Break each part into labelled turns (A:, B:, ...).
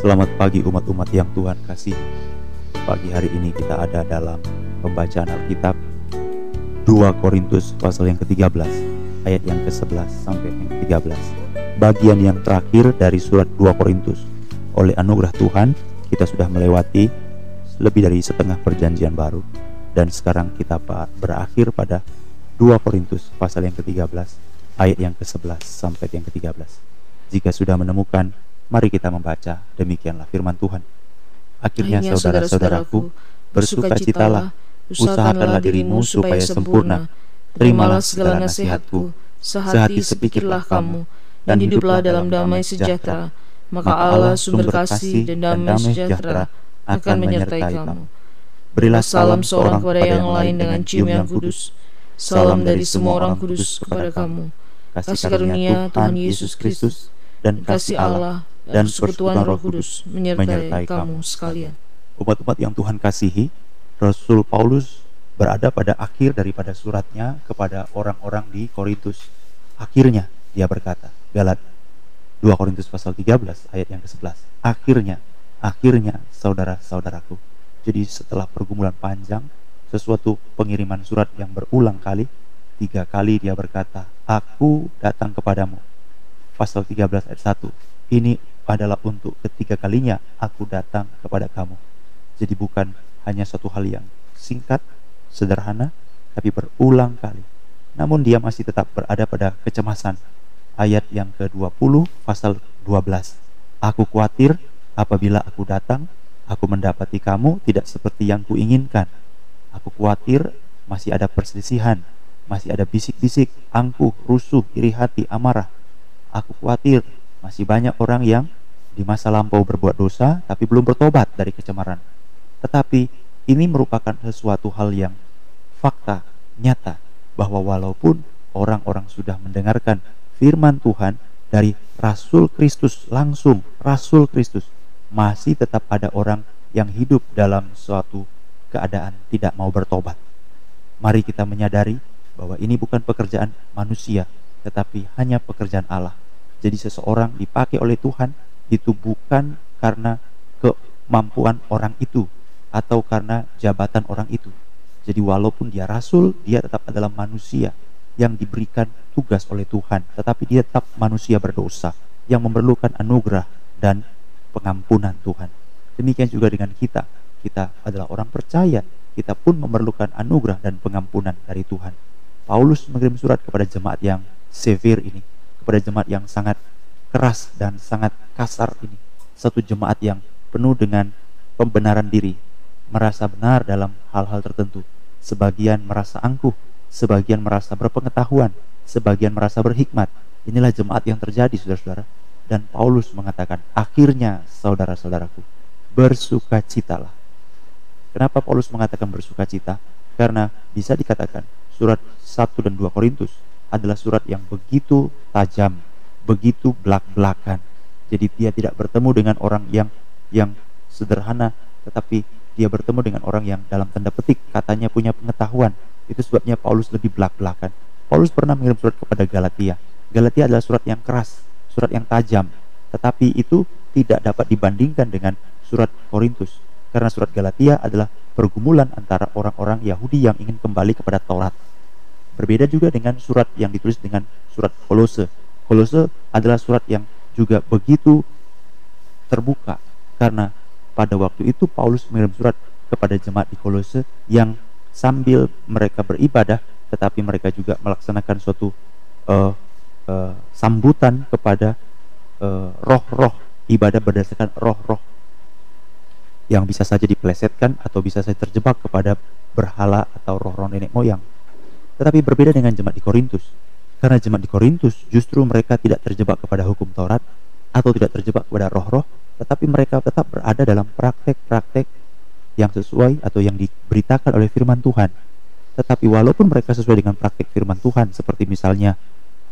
A: Selamat pagi umat-umat yang Tuhan kasih. Pagi hari ini kita ada dalam pembacaan Alkitab 2 Korintus pasal yang ke-13 ayat yang ke-11 sampai yang ke-13. Bagian yang terakhir dari surat 2 Korintus. Oleh anugerah Tuhan, kita sudah melewati lebih dari setengah perjanjian baru dan sekarang kita berakhir pada 2 Korintus pasal yang ke-13 ayat yang ke-11 sampai yang ke-13. Jika sudah menemukan Mari kita membaca, demikianlah firman Tuhan. Akhirnya saudara-saudaraku, bersukacitalah, usahakanlah dirimu supaya sempurna, terimalah segala nasihatku, sehati sepikirlah kamu, dan hiduplah dalam damai sejahtera, maka Allah sumber kasih dan damai sejahtera akan menyertai kamu. Berilah salam seorang kepada yang lain dengan cium yang kudus, salam dari semua orang kudus kepada kamu. Kasih karunia Tuhan Yesus Kristus dan kasih Allah dan persekutuan Roh Kudus menyertai, kamu sekalian. Umat-umat yang Tuhan kasihi, Rasul Paulus berada pada akhir daripada suratnya kepada orang-orang di Korintus. Akhirnya dia berkata, Galat 2 Korintus pasal 13 ayat yang ke-11. Akhirnya, akhirnya saudara-saudaraku. Jadi setelah pergumulan panjang, sesuatu pengiriman surat yang berulang kali, tiga kali dia berkata, Aku datang kepadamu. Pasal 13 ayat 1. Ini adalah untuk ketiga kalinya aku datang kepada kamu. Jadi bukan hanya satu hal yang singkat, sederhana, tapi berulang kali. Namun dia masih tetap berada pada kecemasan. Ayat yang ke-20 pasal 12. Aku khawatir apabila aku datang, aku mendapati kamu tidak seperti yang kuinginkan. Aku khawatir masih ada perselisihan, masih ada bisik-bisik, angkuh, rusuh, iri hati, amarah. Aku khawatir masih banyak orang yang di masa lampau berbuat dosa tapi belum bertobat dari kecemaran. Tetapi ini merupakan sesuatu hal yang fakta, nyata bahwa walaupun orang-orang sudah mendengarkan firman Tuhan dari Rasul Kristus langsung, Rasul Kristus, masih tetap ada orang yang hidup dalam suatu keadaan tidak mau bertobat. Mari kita menyadari bahwa ini bukan pekerjaan manusia, tetapi hanya pekerjaan Allah. Jadi seseorang dipakai oleh Tuhan itu bukan karena kemampuan orang itu atau karena jabatan orang itu. Jadi walaupun dia rasul, dia tetap adalah manusia yang diberikan tugas oleh Tuhan, tetapi dia tetap manusia berdosa yang memerlukan anugerah dan pengampunan Tuhan. Demikian juga dengan kita. Kita adalah orang percaya, kita pun memerlukan anugerah dan pengampunan dari Tuhan. Paulus mengirim surat kepada jemaat yang severe ini, kepada jemaat yang sangat keras dan sangat kasar ini. Satu jemaat yang penuh dengan pembenaran diri, merasa benar dalam hal-hal tertentu. Sebagian merasa angkuh, sebagian merasa berpengetahuan, sebagian merasa berhikmat. Inilah jemaat yang terjadi, saudara-saudara. Dan Paulus mengatakan, akhirnya saudara-saudaraku, bersukacitalah. Kenapa Paulus mengatakan bersukacita? Karena bisa dikatakan surat 1 dan 2 Korintus adalah surat yang begitu tajam, begitu belak-belakan. Jadi dia tidak bertemu dengan orang yang yang sederhana, tetapi dia bertemu dengan orang yang dalam tanda petik katanya punya pengetahuan. Itu sebabnya Paulus lebih belak-belakan. Paulus pernah mengirim surat kepada Galatia. Galatia adalah surat yang keras, surat yang tajam, tetapi itu tidak dapat dibandingkan dengan surat Korintus. Karena surat Galatia adalah pergumulan antara orang-orang Yahudi yang ingin kembali kepada Taurat. Berbeda juga dengan surat yang ditulis dengan surat Kolose Kolose adalah surat yang juga begitu terbuka karena pada waktu itu Paulus mengirim surat kepada jemaat di Kolose yang sambil mereka beribadah tetapi mereka juga melaksanakan suatu uh, uh, sambutan kepada uh, roh-roh ibadah berdasarkan roh-roh yang bisa saja dipelesetkan atau bisa saja terjebak kepada berhala atau roh-roh nenek moyang. Tetapi berbeda dengan jemaat di Korintus karena jemaat di Korintus justru mereka tidak terjebak kepada hukum Taurat atau tidak terjebak kepada roh-roh, tetapi mereka tetap berada dalam praktek-praktek yang sesuai atau yang diberitakan oleh firman Tuhan. Tetapi walaupun mereka sesuai dengan praktek firman Tuhan seperti misalnya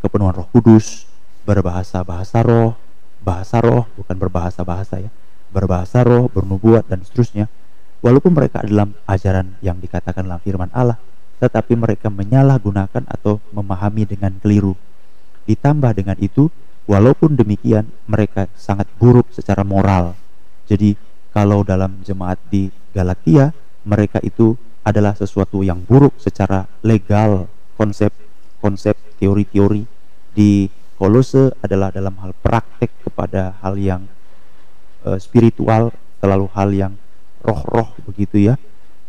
A: kepenuhan Roh Kudus, berbahasa bahasa roh, bahasa roh bukan berbahasa bahasa ya, berbahasa roh, bernubuat dan seterusnya. Walaupun mereka dalam ajaran yang dikatakan dalam firman Allah, tetapi mereka menyalahgunakan atau memahami dengan keliru. Ditambah dengan itu, walaupun demikian, mereka sangat buruk secara moral, Jadi kalau dalam jemaat di Galatia mereka itu adalah sesuatu yang buruk secara legal. Konsep konsep teori-teori di Kolose adalah dalam hal praktek kepada hal yang uh, spiritual terlalu hal yang roh-roh begitu ya.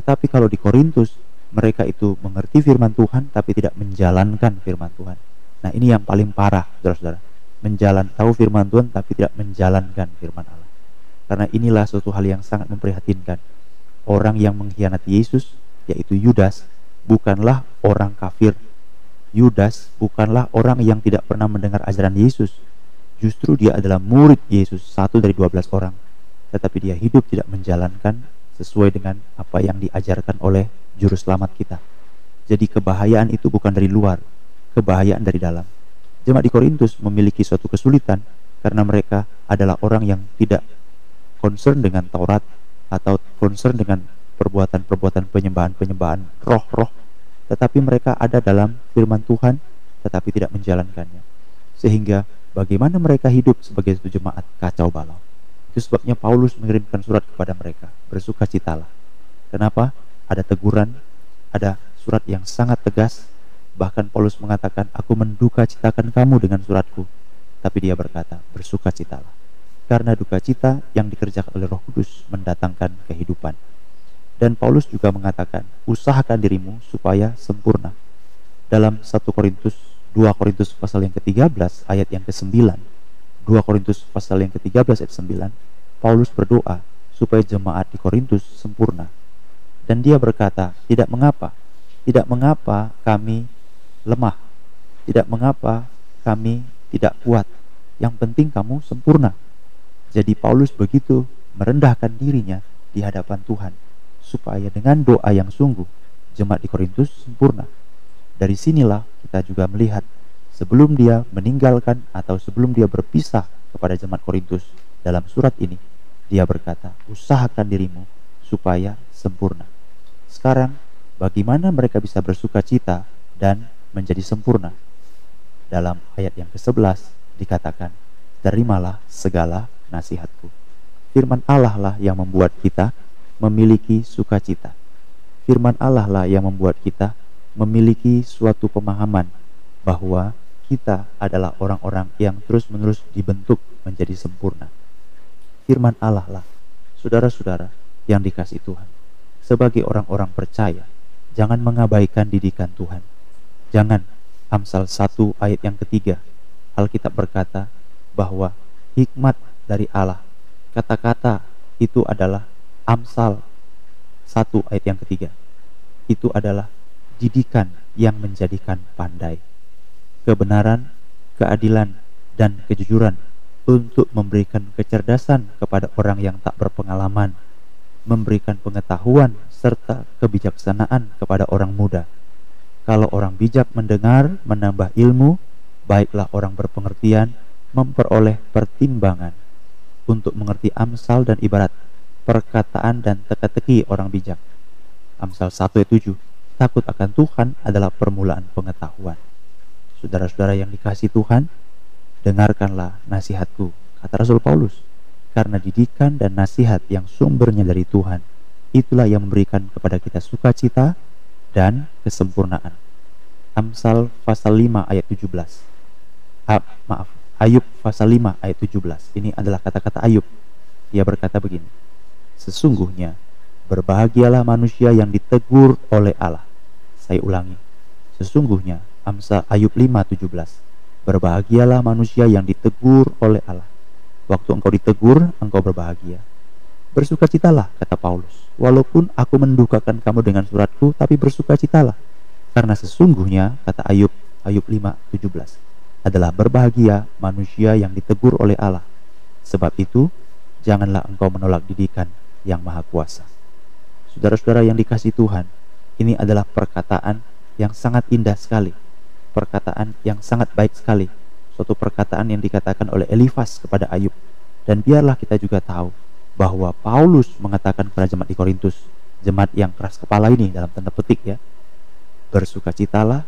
A: Tetapi kalau di Korintus mereka itu mengerti firman Tuhan tapi tidak menjalankan firman Tuhan nah ini yang paling parah saudara-saudara menjalan tahu firman Tuhan tapi tidak menjalankan firman Allah karena inilah suatu hal yang sangat memprihatinkan orang yang mengkhianati Yesus yaitu Yudas bukanlah orang kafir. Yudas bukanlah orang yang tidak pernah mendengar ajaran Yesus. Justru dia adalah murid Yesus, satu dari dua belas orang. Tetapi dia hidup tidak menjalankan sesuai dengan apa yang diajarkan oleh juru selamat kita. Jadi kebahayaan itu bukan dari luar, kebahayaan dari dalam. Jemaat di Korintus memiliki suatu kesulitan karena mereka adalah orang yang tidak concern dengan Taurat atau concern dengan perbuatan-perbuatan penyembahan-penyembahan roh-roh. Tetapi mereka ada dalam firman Tuhan tetapi tidak menjalankannya. Sehingga bagaimana mereka hidup sebagai satu jemaat kacau balau? Itu sebabnya Paulus mengirimkan surat kepada mereka bersukacitalah kenapa ada teguran ada surat yang sangat tegas bahkan Paulus mengatakan aku menduka citakan kamu dengan suratku tapi dia berkata bersukacitalah karena duka cita yang dikerjakan oleh Roh Kudus mendatangkan kehidupan dan Paulus juga mengatakan, usahakan dirimu supaya sempurna. Dalam 1 Korintus 2 Korintus pasal yang ke-13 ayat yang ke-9. 2 Korintus pasal yang ke-13 ayat 9, Paulus berdoa supaya jemaat di Korintus sempurna. Dan dia berkata, tidak mengapa, tidak mengapa kami lemah, tidak mengapa kami tidak kuat. Yang penting kamu sempurna. Jadi Paulus begitu merendahkan dirinya di hadapan Tuhan supaya dengan doa yang sungguh jemaat di Korintus sempurna. Dari sinilah kita juga melihat sebelum dia meninggalkan atau sebelum dia berpisah kepada jemaat Korintus dalam surat ini, dia berkata, "Usahakan dirimu supaya sempurna." Sekarang, bagaimana mereka bisa bersuka cita dan menjadi sempurna? Dalam ayat yang ke-11 dikatakan, "Terimalah segala nasihatku." Firman Allah lah yang membuat kita memiliki sukacita. Firman Allah lah yang membuat kita memiliki suatu pemahaman bahwa kita adalah orang-orang yang terus-menerus dibentuk menjadi sempurna. Firman Allah lah, saudara-saudara yang dikasih Tuhan. Sebagai orang-orang percaya, jangan mengabaikan didikan Tuhan. Jangan. Amsal 1 ayat yang ketiga, Alkitab berkata bahwa hikmat dari Allah, kata-kata itu adalah Amsal 1 ayat yang ketiga. Itu adalah didikan yang menjadikan pandai. Kebenaran, keadilan, dan kejujuran untuk memberikan kecerdasan kepada orang yang tak berpengalaman, memberikan pengetahuan serta kebijaksanaan kepada orang muda. Kalau orang bijak mendengar, menambah ilmu, baiklah orang berpengertian memperoleh pertimbangan untuk mengerti amsal dan ibarat perkataan dan teka-teki orang bijak. Amsal 1 ayat 7, takut akan Tuhan adalah permulaan pengetahuan. Saudara-saudara yang dikasih Tuhan, dengarkanlah nasihatku, kata Rasul Paulus, karena didikan dan nasihat yang sumbernya dari Tuhan, itulah yang memberikan kepada kita sukacita dan kesempurnaan. Amsal pasal 5 ayat 17. Ah, maaf, Ayub pasal 5 ayat 17. Ini adalah kata-kata Ayub. Dia berkata begini, Sesungguhnya berbahagialah manusia yang ditegur oleh Allah. Saya ulangi. Sesungguhnya Amsal Ayub 5:17. Berbahagialah manusia yang ditegur oleh Allah. Waktu engkau ditegur, engkau berbahagia. Bersukacitalah, kata Paulus. Walaupun aku mendukakan kamu dengan suratku, tapi bersukacitalah. Karena sesungguhnya, kata Ayub, Ayub 5:17, adalah berbahagia manusia yang ditegur oleh Allah. Sebab itu, janganlah engkau menolak didikan yang maha kuasa. Saudara-saudara yang dikasih Tuhan, ini adalah perkataan yang sangat indah sekali. Perkataan yang sangat baik sekali. Suatu perkataan yang dikatakan oleh Elifas kepada Ayub. Dan biarlah kita juga tahu bahwa Paulus mengatakan kepada jemaat di Korintus, jemaat yang keras kepala ini dalam tanda petik ya, bersukacitalah,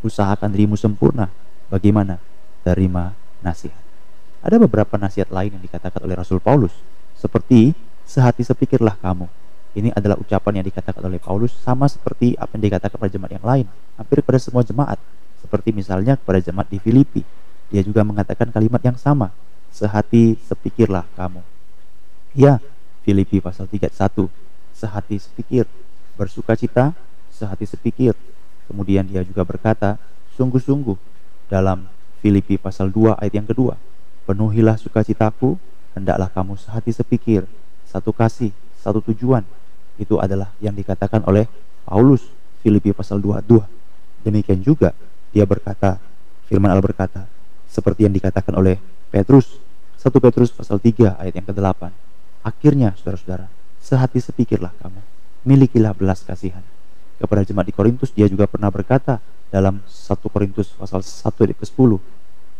A: usahakan dirimu sempurna. Bagaimana? Terima nasihat. Ada beberapa nasihat lain yang dikatakan oleh Rasul Paulus Seperti sehati sepikirlah kamu. Ini adalah ucapan yang dikatakan oleh Paulus sama seperti apa yang dikatakan pada jemaat yang lain, hampir pada semua jemaat. Seperti misalnya kepada jemaat di Filipi, dia juga mengatakan kalimat yang sama, sehati sepikirlah kamu. Ya, Filipi pasal 31, sehati sepikir, bersuka cita, sehati sepikir. Kemudian dia juga berkata, sungguh-sungguh dalam Filipi pasal 2 ayat yang kedua, penuhilah sukacitaku, hendaklah kamu sehati sepikir, satu kasih, satu tujuan. Itu adalah yang dikatakan oleh Paulus Filipi pasal 22. Demikian juga dia berkata, firman Allah berkata, seperti yang dikatakan oleh Petrus. 1 Petrus pasal 3 ayat yang ke-8 akhirnya saudara-saudara sehati sepikirlah kamu milikilah belas kasihan. Kepada jemaat di Korintus dia juga pernah berkata dalam 1 Korintus pasal 1 ayat ke-10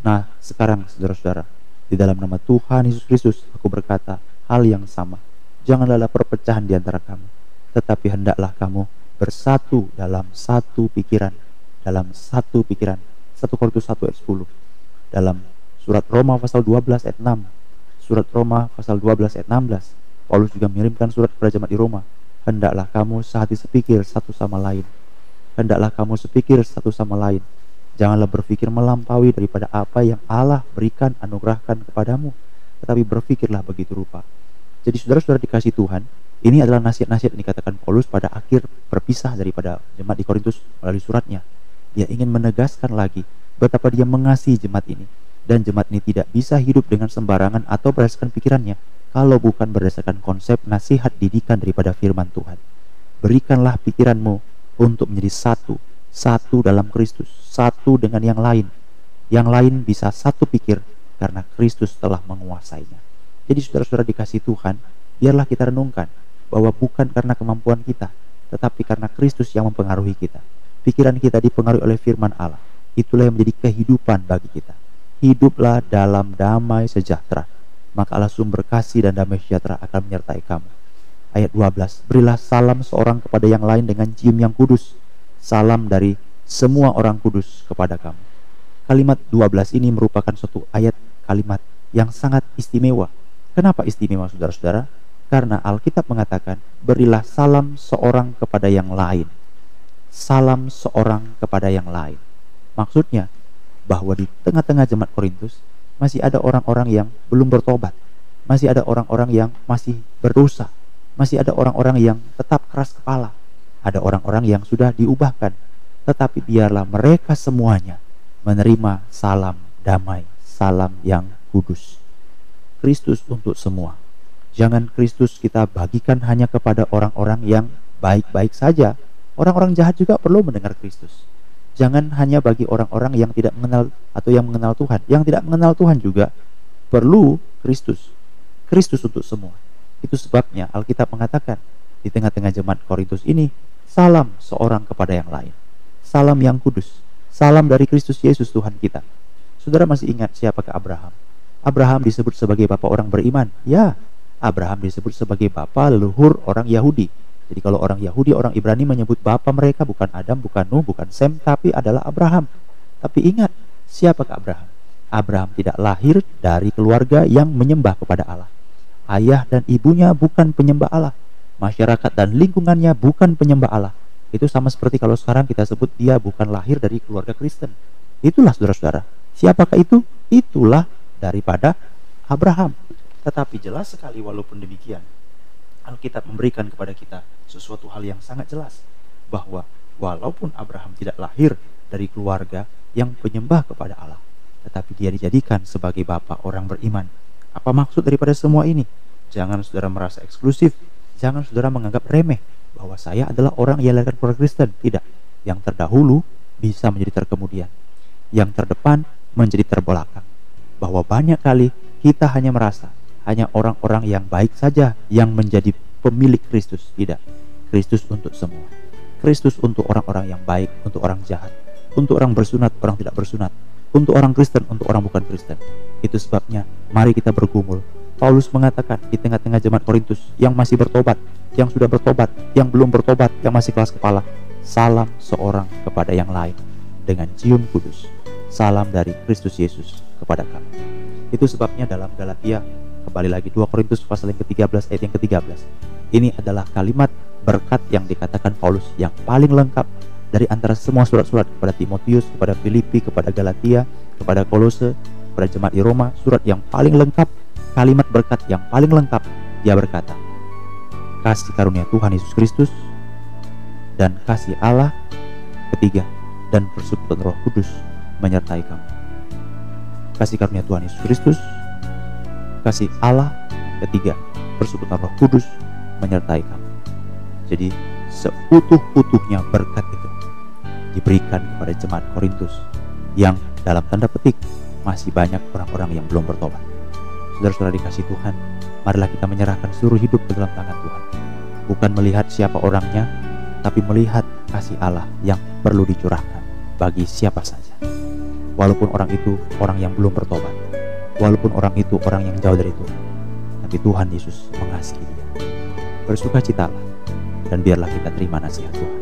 A: nah sekarang saudara-saudara di dalam nama Tuhan Yesus Kristus aku berkata hal yang sama. Janganlah perpecahan di antara kamu tetapi hendaklah kamu bersatu dalam satu pikiran dalam satu pikiran. 1 Korintus 1 ayat 10 dalam surat Roma pasal 12 ayat 6 surat Roma pasal 12 ayat 16 Paulus juga mengirimkan surat kepada jemaat di Roma. Hendaklah kamu sehati sepikir satu sama lain. Hendaklah kamu sepikir satu sama lain. Janganlah berpikir melampaui daripada apa yang Allah berikan anugerahkan kepadamu. Tetapi berpikirlah begitu rupa. Jadi saudara-saudara dikasih Tuhan ini adalah nasihat-nasihat yang dikatakan Paulus pada akhir berpisah daripada jemaat di Korintus melalui suratnya. Dia ingin menegaskan lagi betapa dia mengasihi jemaat ini dan jemaat ini tidak bisa hidup dengan sembarangan atau berdasarkan pikirannya kalau bukan berdasarkan konsep nasihat didikan daripada firman Tuhan. Berikanlah pikiranmu untuk menjadi satu, satu dalam Kristus, satu dengan yang lain. Yang lain bisa satu pikir karena Kristus telah menguasainya. Jadi saudara-saudara dikasih Tuhan, biarlah kita renungkan bahwa bukan karena kemampuan kita, tetapi karena Kristus yang mempengaruhi kita. Pikiran kita dipengaruhi oleh firman Allah Itulah yang menjadi kehidupan bagi kita. Hiduplah dalam damai sejahtera, maka Allah sumber kasih dan damai sejahtera akan menyertai kamu. Ayat 12, berilah salam seorang kepada yang lain dengan cium yang kudus. Salam dari semua orang kudus kepada kamu. Kalimat 12 ini merupakan suatu ayat kalimat yang sangat istimewa. Kenapa istimewa saudara-saudara? Karena Alkitab mengatakan, berilah salam seorang kepada yang lain. Salam seorang kepada yang lain. Maksudnya bahwa di tengah-tengah jemaat Korintus masih ada orang-orang yang belum bertobat, masih ada orang-orang yang masih berdosa, masih ada orang-orang yang tetap keras kepala, ada orang-orang yang sudah diubahkan, tetapi biarlah mereka semuanya menerima salam damai, salam yang kudus. Kristus untuk semua. Jangan Kristus kita bagikan hanya kepada orang-orang yang baik-baik saja. Orang-orang jahat juga perlu mendengar Kristus jangan hanya bagi orang-orang yang tidak mengenal atau yang mengenal Tuhan. Yang tidak mengenal Tuhan juga perlu Kristus. Kristus untuk semua. Itu sebabnya Alkitab mengatakan di tengah-tengah jemaat Korintus ini, salam seorang kepada yang lain. Salam yang kudus. Salam dari Kristus Yesus Tuhan kita. Saudara masih ingat siapakah Abraham? Abraham disebut sebagai bapak orang beriman. Ya, Abraham disebut sebagai bapak leluhur orang Yahudi. Jadi kalau orang Yahudi, orang Ibrani menyebut bapa mereka bukan Adam, bukan Nuh, bukan Sem, tapi adalah Abraham. Tapi ingat, siapakah Abraham? Abraham tidak lahir dari keluarga yang menyembah kepada Allah. Ayah dan ibunya bukan penyembah Allah. Masyarakat dan lingkungannya bukan penyembah Allah. Itu sama seperti kalau sekarang kita sebut dia bukan lahir dari keluarga Kristen. Itulah saudara-saudara. Siapakah itu? Itulah daripada Abraham. Tetapi jelas sekali walaupun demikian, Alkitab memberikan kepada kita sesuatu hal yang sangat jelas bahwa walaupun Abraham tidak lahir dari keluarga yang penyembah kepada Allah, tetapi dia dijadikan sebagai bapak orang beriman. Apa maksud daripada semua ini? Jangan saudara merasa eksklusif, jangan saudara menganggap remeh bahwa saya adalah orang yang lahir keluarga Kristen. Tidak. Yang terdahulu bisa menjadi terkemudian. Yang terdepan menjadi terbelakang. Bahwa banyak kali kita hanya merasa hanya orang-orang yang baik saja yang menjadi pemilik Kristus. Tidak. Kristus untuk semua. Kristus untuk orang-orang yang baik, untuk orang jahat, untuk orang bersunat, orang tidak bersunat, untuk orang Kristen, untuk orang bukan Kristen. Itu sebabnya mari kita bergumul. Paulus mengatakan di tengah-tengah jemaat Korintus yang masih bertobat, yang sudah bertobat, yang belum bertobat, yang masih kelas kepala, salam seorang kepada yang lain dengan cium kudus. Salam dari Kristus Yesus kepada kamu. Itu sebabnya dalam Galatia kembali lagi 2 Korintus pasal yang ke-13 ayat yang ke-13 ini adalah kalimat berkat yang dikatakan Paulus yang paling lengkap dari antara semua surat-surat kepada Timotius, kepada Filipi, kepada Galatia, kepada Kolose, kepada jemaat di Roma, surat yang paling lengkap, kalimat berkat yang paling lengkap, dia berkata, kasih karunia Tuhan Yesus Kristus dan kasih Allah ketiga dan persekutuan Roh Kudus menyertai kamu. Kasih karunia Tuhan Yesus Kristus, kasih Allah ketiga, persekutuan Roh Kudus menyertai kamu. Jadi seutuh-utuhnya berkat itu diberikan kepada jemaat Korintus yang dalam tanda petik masih banyak orang-orang yang belum bertobat. Saudara-saudara dikasih Tuhan, marilah kita menyerahkan seluruh hidup ke dalam tangan Tuhan. Bukan melihat siapa orangnya, tapi melihat kasih Allah yang perlu dicurahkan bagi siapa saja. Walaupun orang itu orang yang belum bertobat, walaupun orang itu orang yang jauh dari Tuhan, tapi Tuhan Yesus mengasihi dia. Bersukacitalah dan biarlah kita terima nasihat Tuhan.